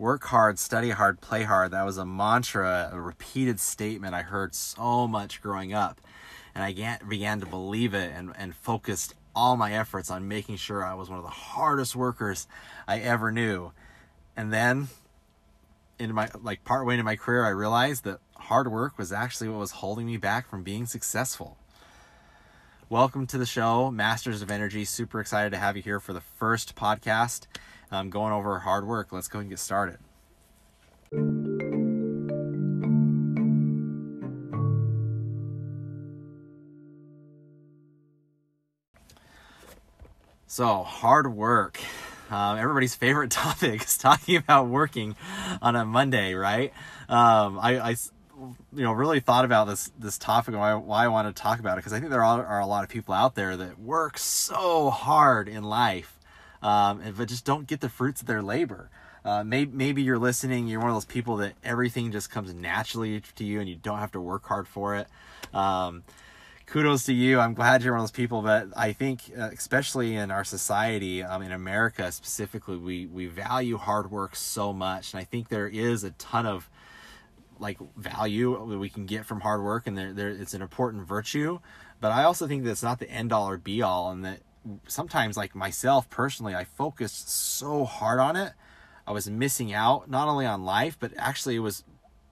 work hard, study hard, play hard. That was a mantra, a repeated statement I heard so much growing up. And I began to believe it and, and focused all my efforts on making sure I was one of the hardest workers I ever knew. And then in my like part way into my career, I realized that hard work was actually what was holding me back from being successful. Welcome to the show, Masters of Energy. Super excited to have you here for the first podcast. Um, going over hard work. Let's go and get started. So, hard work. Um, everybody's favorite topic is talking about working on a Monday, right? Um, I, I you know really thought about this this topic and why, why I want to talk about it because I think there are, are a lot of people out there that work so hard in life, um, but just don't get the fruits of their labor. Uh, maybe, maybe you're listening, you're one of those people that everything just comes naturally to you and you don't have to work hard for it. Um, kudos to you. I'm glad you're one of those people, but I think, uh, especially in our society, um, in America specifically, we, we value hard work so much. And I think there is a ton of like value that we can get from hard work and there, there it's an important virtue but i also think that it's not the end all or be all and that sometimes like myself personally i focused so hard on it. I was missing out not only on life but actually it was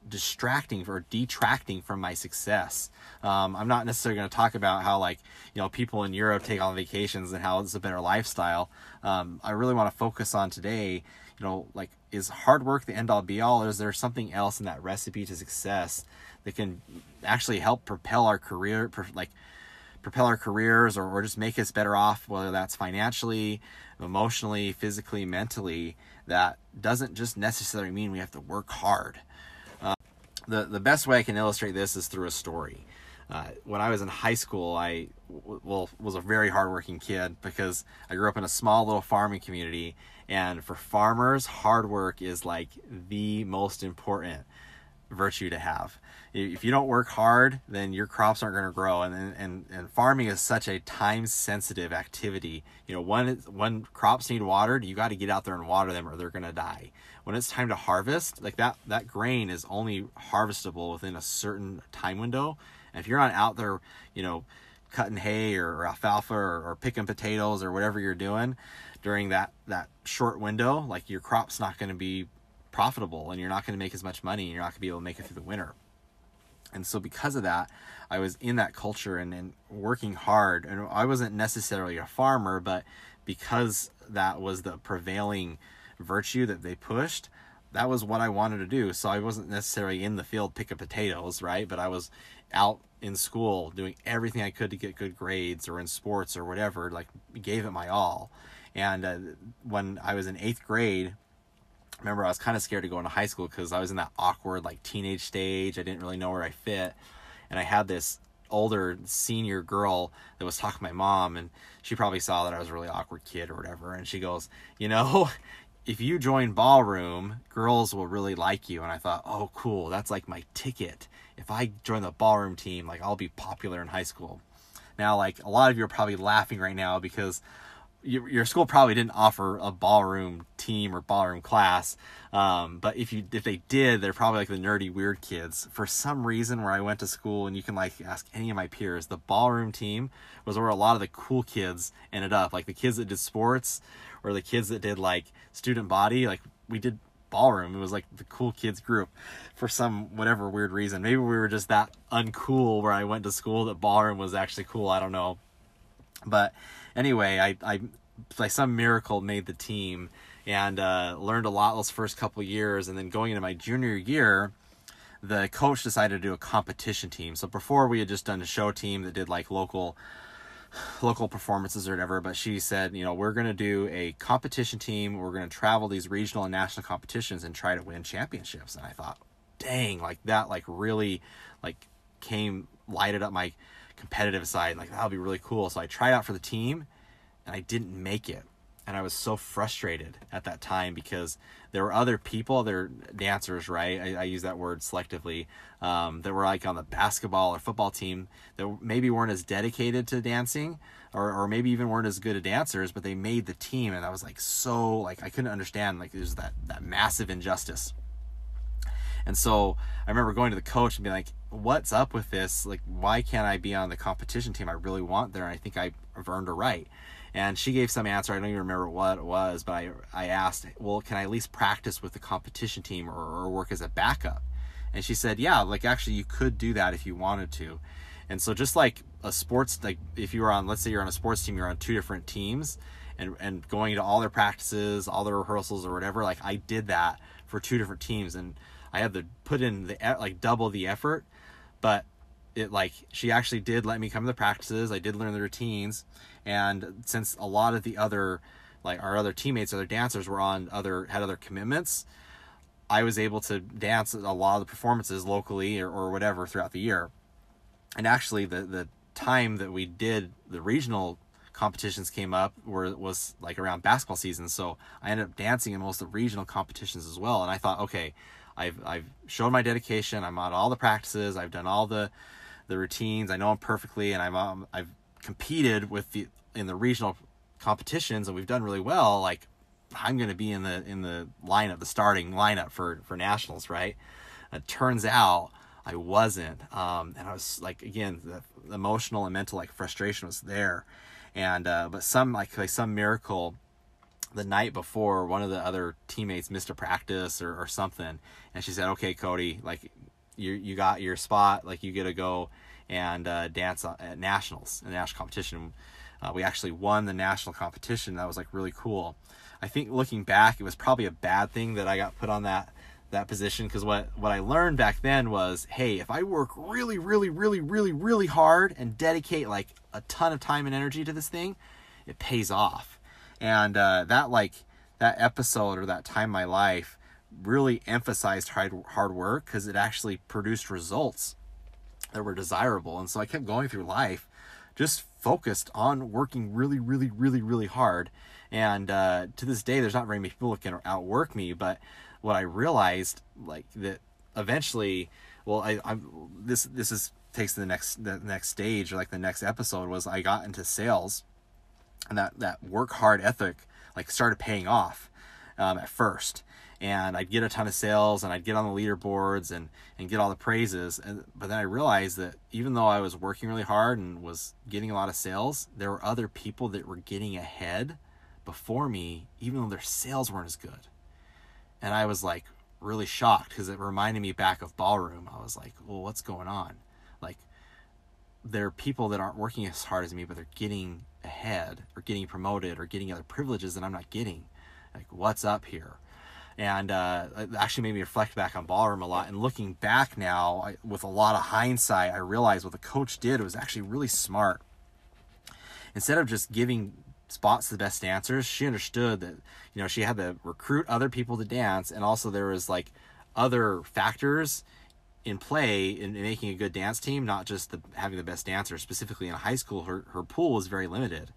distracting or detracting from my success. Um, i'm not necessarily going to talk about how like you know people in europe take on vacations and how it's a better lifestyle. Um, i really want to focus on today you know, like is hard work the end all be all, or is there something else in that recipe to success that can actually help propel our career, like propel our careers, or, or just make us better off, whether that's financially, emotionally, physically, mentally. That doesn't just necessarily mean we have to work hard. Uh, the the best way I can illustrate this is through a story. Uh, when I was in high school, I well was a very hardworking kid because I grew up in a small little farming community, and for farmers, hard work is like the most important virtue to have. If you don't work hard, then your crops aren't going to grow. And, and, and farming is such a time sensitive activity. You know, when, when crops need watered, you got to get out there and water them or they're going to die. When it's time to harvest, like that, that grain is only harvestable within a certain time window. And if you're not out there, you know, cutting hay or, alfalfa or, or picking potatoes or whatever you're doing, during that that short window, like your crop's not going to be profitable and you're not going to make as much money and you're not going to be able to make it through the winter. And so because of that, I was in that culture and, and working hard. And I wasn't necessarily a farmer, but because that was the prevailing virtue that they pushed, that was what I wanted to do. So I wasn't necessarily in the field picking potatoes, right? But I was out in school doing everything I could to get good grades or in sports or whatever, like gave it my all. And uh, when I was in eighth grade, remember I was kind of scared to go into high school because I was in that awkward like teenage stage. I didn't really know where I fit, and I had this older senior girl that was talking to my mom, and she probably saw that I was a really awkward kid or whatever, and she goes, you know. If you join ballroom, girls will really like you. And I thought, oh, cool. That's like my ticket. If I join the ballroom team, like I'll be popular in high school. Now, like a lot of you are probably laughing right now because your, your school probably didn't offer a ballroom team or ballroom class um, but if you if they did they're probably like the nerdy weird kids. For some reason where i went to school and you can like ask any of my peers the ballroom team was where a lot of the cool kids ended up. Like the kids that did sports or the kids that did like student body like we did ballroom. It was like the cool kids group for some whatever weird reason. Maybe we were just that uncool where i went to school that ballroom was actually cool. I don't know but anyway, I, I by some miracle made the team and uh, learned a lot those first couple years. And then going into my junior year, the coach decided to do a competition team. So before we had just done a show team that did like local local performances or whatever, but she said, you know, we're going to do a competition team. We're going to travel these regional and national competitions and try to win championships. And I thought, dang, like that, like really, like came lighted up my competitive side. Like that'll be really cool. So I tried out for the team, and I didn't make it. and I was so frustrated at that time because there were other people, there dancers, right? I, I, use that word selectively, um, that were like on the basketball or football team that maybe weren't as dedicated to dancing, or, or maybe even weren't as good at dancers, but they made the team, and I was like so like I couldn't understand like there's that that massive injustice. And so I remember going to the coach and being like, "What's up with this? Like, why can't I be on the competition team? I really want there, and I think I've earned a right." And she gave some answer. I don't even remember what it was, but I I asked, "Well, can I at least practice with the competition team or, or work as a backup?" And she said, "Yeah, like actually you could do that if you wanted to." And so just like a sports like if you were on let's say you're on a sports team, you're on two different teams and and going to all their practices, all their rehearsals or whatever, like I did that for two different teams and I had to put in the like double the effort, but it like she actually did let me come to the practices. I did learn the routines, and since a lot of the other like our other teammates, other dancers were on other had other commitments, I was able to dance a lot of the performances locally or, or whatever throughout the year. And actually, the the time that we did the regional competitions came up were was like around basketball season so i ended up dancing in most of the regional competitions as well and i thought okay I've I've shown my dedication. I'm on all the practices. I've done all the the routines. I know them perfectly, and I'm um, I've competed with the in the regional competitions, and we've done really well. Like I'm going to be in the in the lineup, the starting lineup for for nationals, right? It turns out I wasn't, um, and I was like again, the, the emotional and mental like frustration was there, and uh, but some like like some miracle the night before one of the other teammates missed a practice or, or something. And she said okay cody like you you got your spot. Like you get to go and uh, dance at nationals a national competition. Uh, we actually won the national competition. That was like really cool. I think looking back it was probably a bad thing that i got put on that that position because what what i learned back then was hey if i work really really really really really hard and dedicate like a ton of time and energy to this thing it pays off and uh, that like that episode or that time in my life really emphasized hard hard work because it actually produced results that were desirable. And so i kept going through life just focused on working really really really really hard. And uh, to this day there's not very many people that can outwork me but what i realized like that eventually well i i'm this this is takes the next the next stage or like the next episode was i got into sales and that that work hard ethic like started paying off um, at first. And I'd get a ton of sales and I'd get on the leaderboards and and get all the praises and but then I realized that even though I was working really hard and was getting a lot of sales there were other people that were getting ahead before me even though their sales weren't as good. And I was like really shocked because it reminded me back of ballroom. I was like well what's going on? Like there are people that aren't working as hard as me but they're getting ahead or getting promoted or getting other privileges that I'm not getting. Like, what's up here? And uh, it actually made me reflect back on ballroom a lot. And looking back now, I, with a lot of hindsight, I realized what the coach did was actually really smart. Instead of just giving spots to the best dancers, she understood that you know she had to recruit other people to dance, and also there was like other factors in play in, in, making a good dance team, not just the, having the best dancer. Specifically in high school, her, her pool was very limited.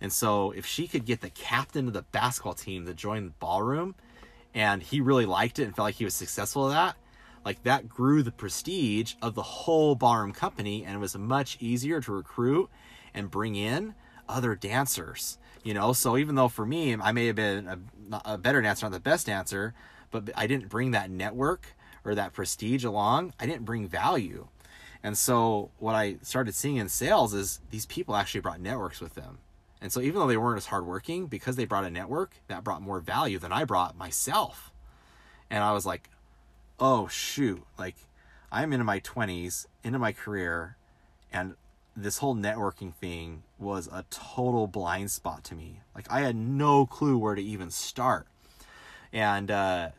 And so if she could get the captain of the basketball team to join the ballroom and he really liked it and felt like he was successful at that, like that grew the prestige of the whole ballroom company and it was much easier to recruit and bring in other dancers. You know, so even though for me, I may have been a, a better dancer, not the best dancer, but I didn't bring that network or that prestige along, I didn't bring value. And so what I started seeing in sales is these people actually brought networks with them. And so even though they weren't as hardworking, because they brought a network, that brought more value than I brought myself. And I was like, oh shoot, like I'm into my 20s, into my career, and this whole networking thing was a total blind spot to me. Like I had no clue where to even start. And uh,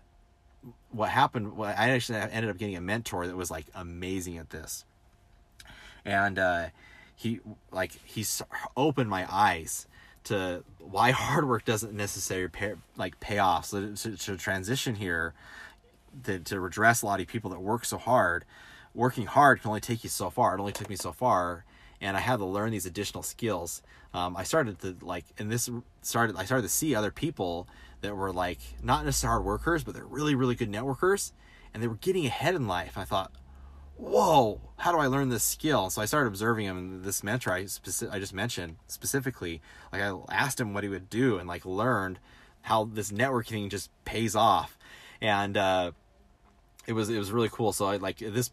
what happened i actually ended up getting a mentor that was like amazing at this. And uh, he like he's opened my eyes to why hard work doesn't necessarily pay, like pay off. So to, to transition here to, to address a lot of people that work so hard. Working hard can only take you so far. It only took me so far and I had to learn these additional skills. Um, I started to like, and this started. I started to see other people that were like not necessarily hard workers, but they're really, really good networkers, and they were getting ahead in life. I thought, whoa, how do I learn this skill? So I started observing him. And this mentor I, speci- I just mentioned specifically, like I asked him what he would do, and like learned how this networking just pays off, and uh, it was it was really cool. So I like this.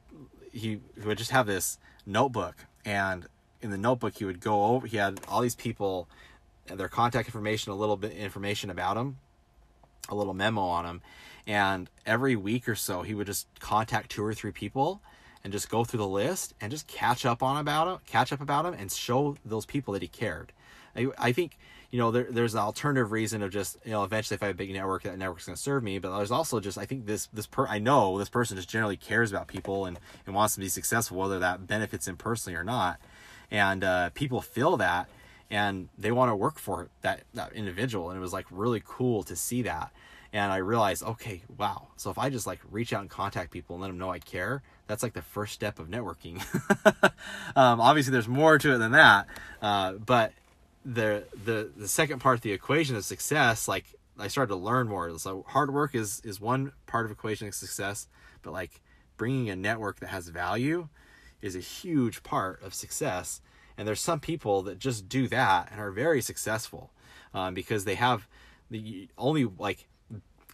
He, would just have this notebook, and in the notebook he would go over. He had all these people, their contact information, a little bit information about them a little memo on them and every week or so he would just contact two or three people and just go through the list and just catch up on about him, catch up about him, and show those people that he cared. I, I think you know there, there's an alternative reason of just you know eventually if I have a big network that network's going to serve me, but there's also just I think this this per I know this person just generally cares about people and and wants to be successful whether that benefits him personally or not, and uh, people feel that and they want to work for that that individual and it was like really cool to see that and I realized, okay, wow. So if I just like reach out and contact people and let them know I care, that's like the first step of networking. um, obviously, there's more to it than that, uh, but the the the second part of the equation of success, like I started to learn more. So hard work is is one part of equation of success, but like bringing a network that has value is a huge part of success. And there's some people that just do that and are very successful um, because they have the only like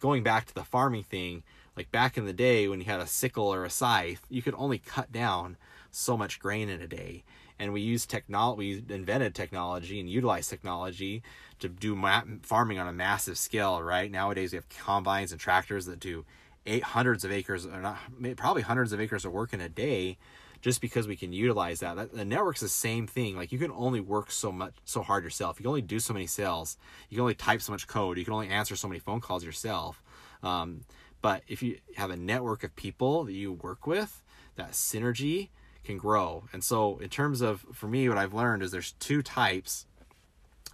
going back to the farming thing, like back in the day when you had a sickle or a scythe, you could only cut down so much grain in a day. And we used technology, we invented technology and utilized technology to do ma- farming on a massive scale, right? Nowadays we have combines and tractors that do eight hundreds of acres, or not, probably hundreds of acres of work in a day just because we can utilize that. that. The network's the same thing. Like you can only work so much, so hard yourself. You can only do so many sales. You can only type so much code. You can only answer so many phone calls yourself. Um, but if you have a network of people that you work with, that synergy can grow. And so, in terms of for me, what I've learned is there's two types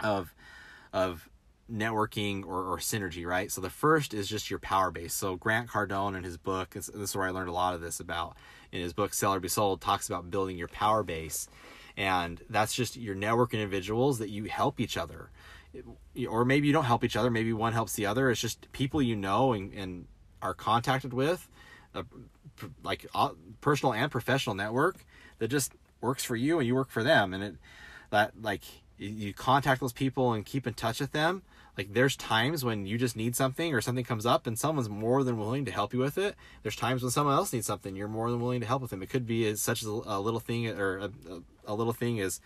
of of networking or, or synergy, right? So the first is just your power base. So Grant Cardone in his book, this is where I learned a lot of this about in his book Sell or Be Sold, talks about building your power base. And that's just your network individuals that you help each other. Or maybe you don't help each other, maybe one helps the other. It's just people you know and, and are contacted with, like uh, personal and professional network that just works for you and you work for them. And it, that like you contact those people and keep in touch with them. Like there's times when you just need something or something comes up and someone's more than willing to help you with it. There's times when someone else needs something you're more than willing to help with them. It could be as such as a little thing or a, a little thing as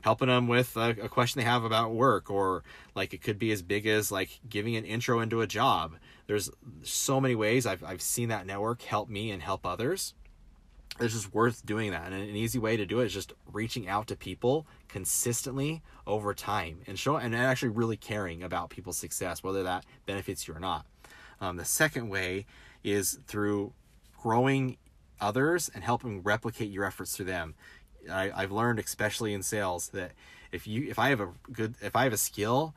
helping them with a, a, question they have about work or like it could be as big as like giving an intro into a job. There's so many ways i've, I've seen that network help me and help others it's just worth doing that. And an easy way to do it is just reaching out to people consistently over time and show and actually really caring about people's success, whether that benefits you or not. Um, the second way is through growing others and helping replicate your efforts through them. I, I've learned, especially in sales, that if you if I have a good if I have a skill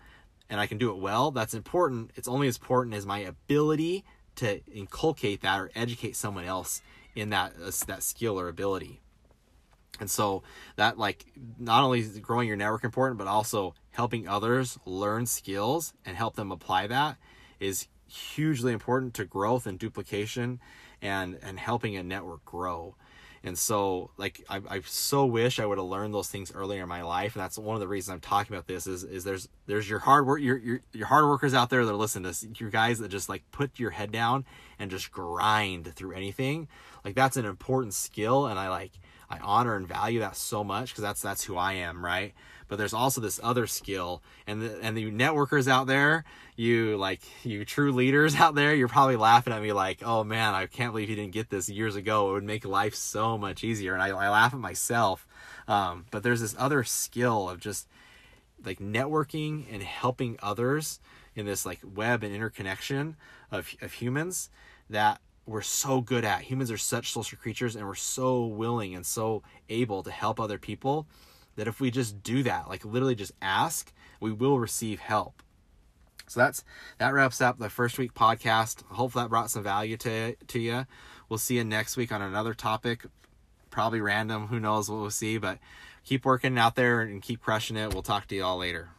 and I can do it well, that's important. It's only as important as my ability to inculcate that or educate someone else in that uh, that skill or ability. And so that like not only is growing your network important but also helping others learn skills and help them apply that is hugely important to growth and duplication and and helping a network grow and so like I, I so wish I would have learned those things earlier in my life. And that's one of the reasons I'm talking about this is, is there's, there's your hard work, your, your, your hard workers out there that are listening to this, your guys that just like put your head down and just grind through anything. Like that's an important skill. And I like, I honor and value that so much because that's, that's who I am. Right but there's also this other skill and the, and the networkers out there you like you true leaders out there you're probably laughing at me like oh man i can't believe you didn't get this years ago. It would make life so much easier. And i, I laugh at myself um, but there's this other skill of just like networking and helping others in this like web and interconnection of, of humans that we're so good at. Humans are such social creatures and we're so willing and so able to help other people that if we just do that, like literally just ask, we will receive help. So that's that wraps up the first week podcast. Hopefully that brought some value to to you. We'll see you next week on another topic, probably random. Who knows what we'll see, but keep working out there and keep crushing it. We'll talk to you all later.